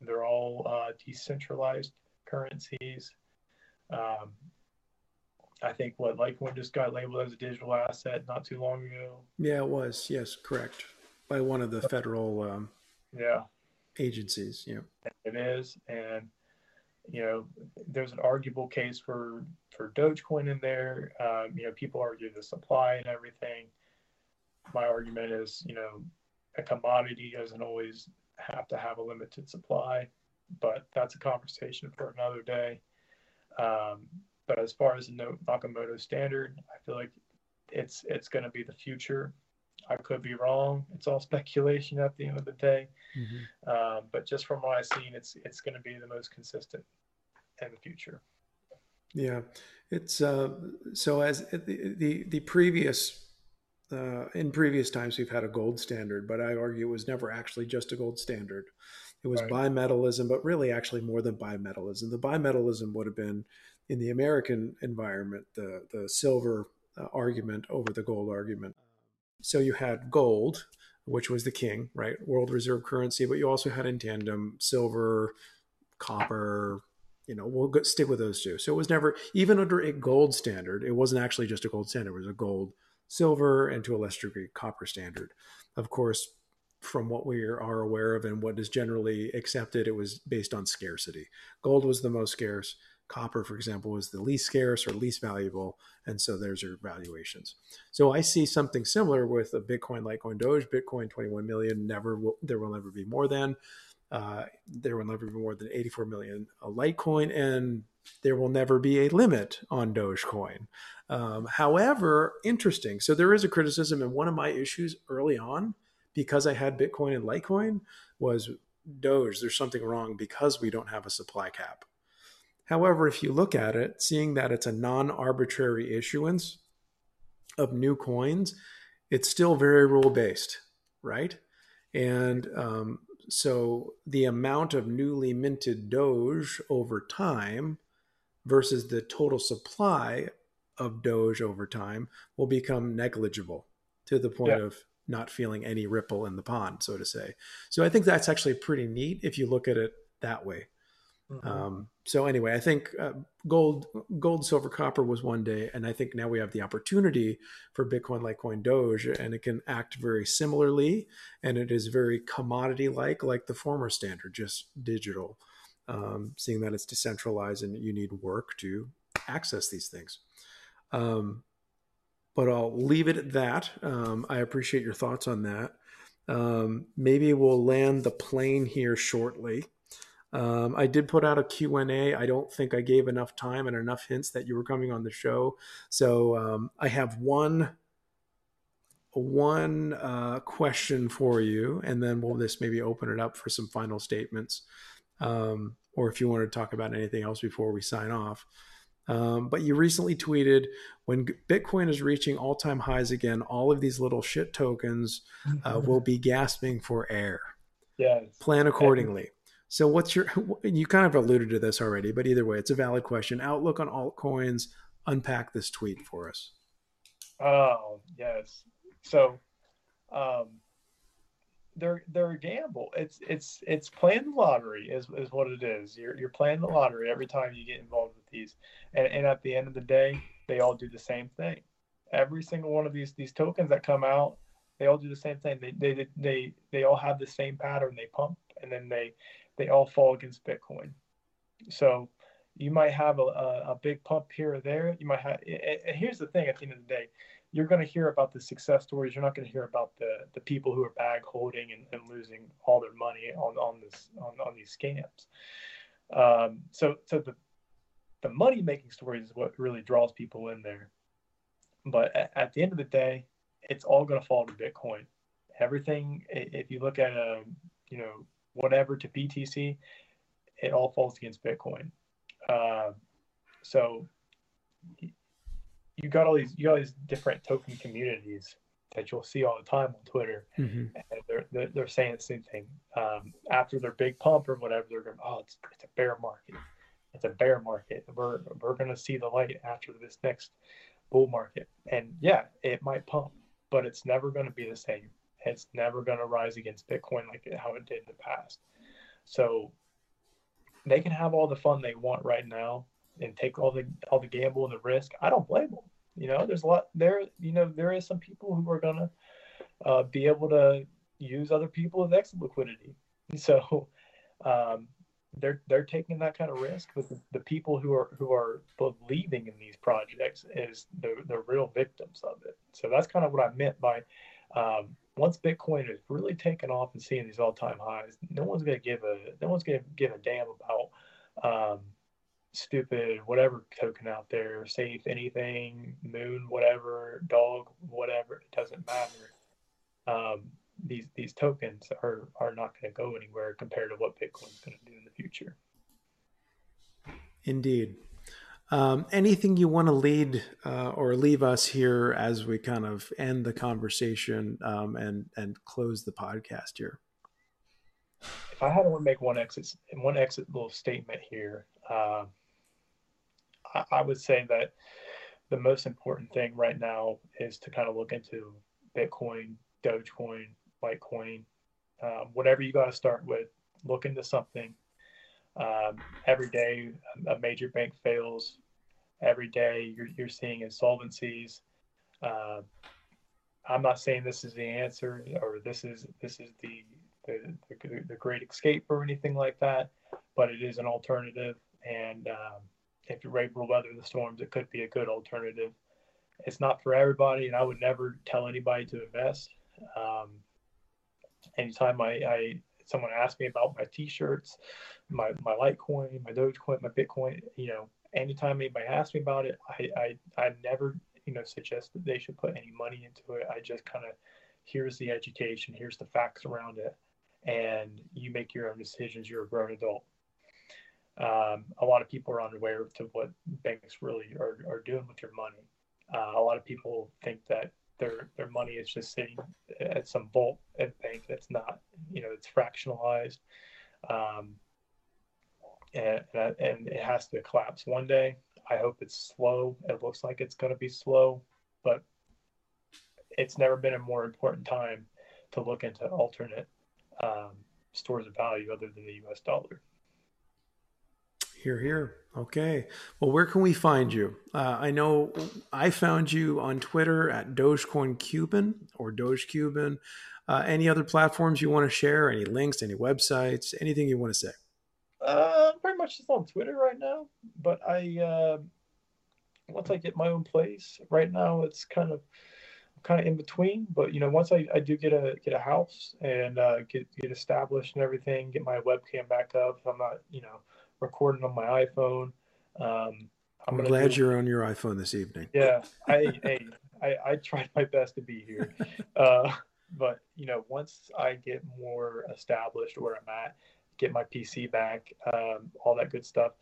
They're all uh, decentralized currencies. Um, I think what Litecoin just got labeled as a digital asset not too long ago. Yeah, it was. Yes, correct. By one of the federal um, yeah agencies. Yeah, it is, and you know, there's an arguable case for for Dogecoin in there. Um, you know, people argue the supply and everything. My argument is, you know, a commodity doesn't always have to have a limited supply, but that's a conversation for another day. Um, but as far as the Nakamoto standard, I feel like it's it's going to be the future I could be wrong. It's all speculation at the end of the day. Mm-hmm. Um, but just from what I've seen, it's it's going to be the most consistent in the future. Yeah, it's uh, so as the the, the previous. Uh, in previous times, we've had a gold standard, but I argue it was never actually just a gold standard. It was right. bimetallism, but really actually more than bimetallism. The bimetallism would have been in the American environment, the, the silver uh, argument over the gold argument. So you had gold, which was the king, right? World reserve currency, but you also had in tandem silver, copper, you know, we'll stick with those two. So it was never, even under a gold standard, it wasn't actually just a gold standard, it was a gold, silver, and to a lesser degree, copper standard. Of course, from what we are aware of and what is generally accepted, it was based on scarcity. Gold was the most scarce, Copper, for example, was the least scarce or least valuable, and so there's your valuations. So I see something similar with a Bitcoin, Litecoin, Doge. Bitcoin, 21 million. Never will. There will never be more than. Uh, there will never be more than 84 million a Litecoin, and there will never be a limit on Dogecoin. Um, however, interesting. So there is a criticism, and one of my issues early on, because I had Bitcoin and Litecoin, was Doge. There's something wrong because we don't have a supply cap. However, if you look at it, seeing that it's a non arbitrary issuance of new coins, it's still very rule based, right? And um, so the amount of newly minted Doge over time versus the total supply of Doge over time will become negligible to the point yeah. of not feeling any ripple in the pond, so to say. So I think that's actually pretty neat if you look at it that way. Mm-hmm. Um, so anyway, I think uh, gold, gold, silver, copper was one day, and I think now we have the opportunity for Bitcoin, Litecoin, Doge, and it can act very similarly, and it is very commodity-like, like the former standard, just digital. um, seeing that it's decentralized and you need work to access these things. Um, but I'll leave it at that. Um, I appreciate your thoughts on that. Um, maybe we'll land the plane here shortly. Um, I did put out a Q&A. I don't think I gave enough time and enough hints that you were coming on the show. So um, I have one one uh, question for you, and then we'll just maybe open it up for some final statements, um, or if you want to talk about anything else before we sign off. Um, but you recently tweeted when Bitcoin is reaching all time highs again, all of these little shit tokens uh, will be gasping for air. Yes. Plan accordingly. So, what's your, you kind of alluded to this already, but either way, it's a valid question. Outlook on altcoins. Unpack this tweet for us. Oh, yes. So, um, they're they're a gamble. It's it's it's playing the lottery is, is what it is. You're you're playing the lottery every time you get involved with these, and and at the end of the day, they all do the same thing. Every single one of these these tokens that come out, they all do the same thing. They they they they all have the same pattern. They pump and then they they all fall against Bitcoin. So you might have a, a, a big pump here or there. You might have. And here's the thing: at the end of the day, you're going to hear about the success stories. You're not going to hear about the the people who are bag holding and, and losing all their money on on this on, on these scams. Um, so so the the money making stories is what really draws people in there. But at, at the end of the day, it's all going to fall to Bitcoin. Everything, if you look at a you know whatever to BTC, it all falls against Bitcoin. Uh, so you got all these you got all these different token communities that you'll see all the time on Twitter, mm-hmm. and they're, they're, they're saying the same thing. Um, after their big pump or whatever, they're going, oh, it's it's a bear market, it's a bear market. We're we're going to see the light after this next bull market, and yeah, it might pump, but it's never going to be the same. It's never going to rise against Bitcoin like how it did in the past. So they can have all the fun they want right now and take all the all the gamble and the risk. I don't blame them. You know, there's a lot there. You know, there is some people who are gonna uh, be able to use other people with exit liquidity. So um, they're they're taking that kind of risk. But the, the, people who are who are believing in these projects is the the real victims of it. So that's kind of what I meant by um, once Bitcoin is really taken off and seeing these all time highs, no one's gonna give a no one's gonna give a damn about um, stupid whatever token out there, safe anything, moon, whatever, dog, whatever. It doesn't matter. Um, these these tokens are are not going to go anywhere compared to what Bitcoin's going to do in the future. Indeed. Um, anything you want to lead uh, or leave us here as we kind of end the conversation um, and and close the podcast here? If I had to make one exit one exit little statement here, uh, I, I would say that the most important thing right now is to kind of look into Bitcoin, Dogecoin, Litecoin, uh, whatever you got to start with. Look into something um, every day, a major bank fails. Every day, you're, you're seeing insolvencies. Uh, I'm not saying this is the answer or this is this is the the, the, the great escape or anything like that, but it is an alternative. And um, if you're able to weather the storms, it could be a good alternative. It's not for everybody, and I would never tell anybody to invest. Um, anytime I, I someone asks me about my t-shirts, my my Litecoin, my Dogecoin, my Bitcoin, you know, anytime anybody asks me about it, I I, I never you know suggest that they should put any money into it. I just kind of here's the education, here's the facts around it, and you make your own decisions. You're a grown adult. Um, a lot of people are unaware to what banks really are, are doing with your money. Uh, a lot of people think that their their money is just sitting at some vault at bank that's not you know it's fractionalized. Um, and, and it has to collapse one day. I hope it's slow. It looks like it's going to be slow but it's never been a more important time to look into alternate um, stores of value other than the us dollar here, here. Okay. Well, where can we find you? Uh, I know I found you on Twitter at Dogecoin Cuban or Doge Cuban. Uh, any other platforms you want to share? Any links? Any websites? Anything you want to say? Uh, pretty much just on Twitter right now. But I uh, once I get my own place, right now it's kind of kind of in between. But you know, once I, I do get a get a house and uh, get get established and everything, get my webcam back up. I'm not you know recording on my iPhone. Um, I'm, I'm glad do, you're on your iPhone this evening. Yeah, I, I I, I tried my best to be here. Uh, but you know, once I get more established where I'm at, get my PC back, um, all that good stuff,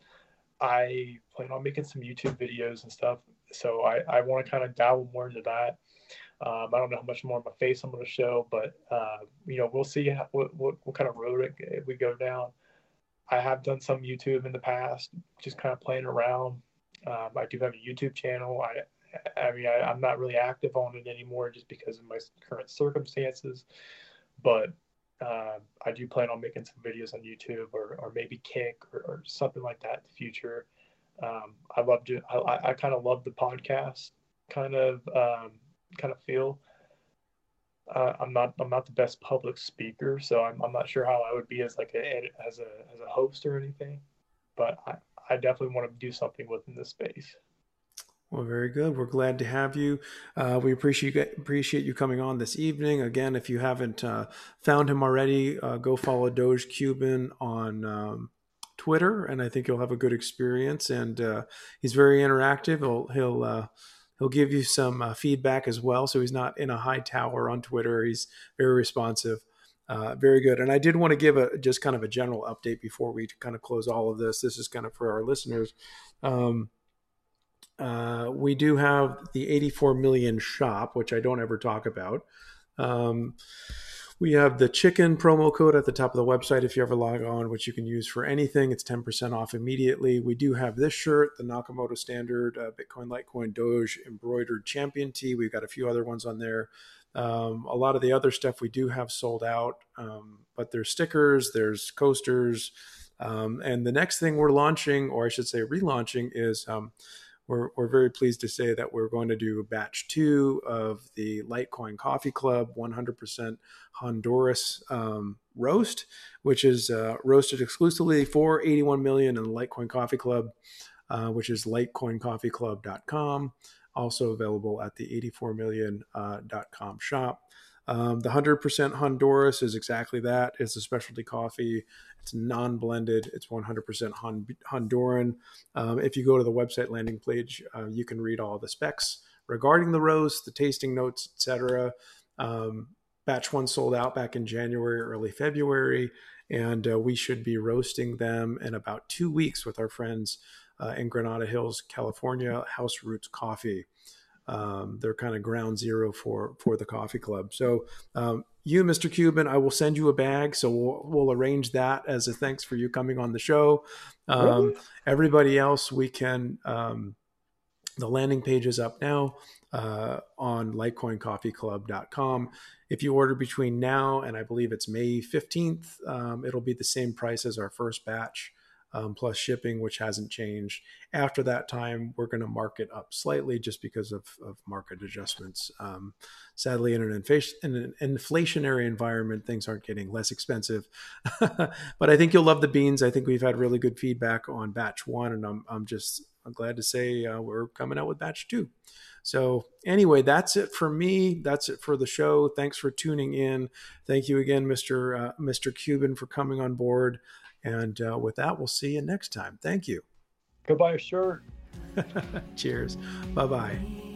I plan on making some YouTube videos and stuff. So I, I want to kind of dabble more into that. Um, I don't know how much more of my face I'm going to show, but uh, you know, we'll see how, what, what, what kind of road it, we go down. I have done some YouTube in the past, just kind of playing around. Um, I do have a YouTube channel. I I mean, I, am not really active on it anymore just because of my current circumstances. But uh, I do plan on making some videos on YouTube or, or maybe Kick or, or something like that in the future. Um, I love to, I, I kind of love the podcast kind of, um, kind of feel. Uh, I'm not, I'm not the best public speaker, so I'm, I'm not sure how I would be as like a, as a, as a host or anything, but I, I definitely want to do something within this space. Well, very good. We're glad to have you. Uh, we appreciate appreciate you coming on this evening. Again, if you haven't uh, found him already, uh, go follow Doge Cuban on um, Twitter, and I think you'll have a good experience. And uh, he's very interactive. He'll he'll uh, he'll give you some uh, feedback as well. So he's not in a high tower on Twitter. He's very responsive. very good. And I did want to give a just kind of a general update before we kind of close all of this. This is kind of for our listeners. Um, uh, we do have the 84 million shop, which I don't ever talk about. Um, we have the chicken promo code at the top of the website if you ever log on, which you can use for anything. It's 10% off immediately. We do have this shirt, the Nakamoto Standard uh, Bitcoin, Litecoin, Doge embroidered champion tee. We've got a few other ones on there. Um, a lot of the other stuff we do have sold out, um, but there's stickers, there's coasters. Um, and the next thing we're launching, or I should say relaunching, is um, we're, we're very pleased to say that we're going to do batch two of the Litecoin Coffee Club 100% Honduras um, roast, which is uh, roasted exclusively for 81 million in the Litecoin Coffee Club, uh, which is litecoincoffeeclub.com. Also available at the 84million.com uh, shop. Um, the 100% Honduras is exactly that. It's a specialty coffee. It's non blended. It's 100% Honduran. Um, if you go to the website landing page, uh, you can read all the specs regarding the roast, the tasting notes, etc. Um, batch one sold out back in January, early February, and uh, we should be roasting them in about two weeks with our friends uh, in Granada Hills, California, House Roots Coffee um, they're kind of ground zero for for the coffee club. So um, you, Mr. Cuban, I will send you a bag. So we'll, we'll arrange that as a thanks for you coming on the show. Um, really? Everybody else, we can. Um, the landing page is up now uh, on litecoincoffeeclub.com. If you order between now and I believe it's May 15th, um, it'll be the same price as our first batch um, plus shipping, which hasn't changed. After that time, we're going to mark it up slightly just because of, of market adjustments. Um, sadly, in an, inflation, in an, inflationary environment, things aren't getting less expensive. but I think you'll love the beans. I think we've had really good feedback on batch one, and I'm, I'm just I'm glad to say uh, we're coming out with batch two. So, anyway, that's it for me. That's it for the show. Thanks for tuning in. Thank you again, Mr. Uh, Mr. Cuban, for coming on board. And uh, with that, we'll see you next time. Thank you. Goodbye, shirt. Cheers. Bye bye.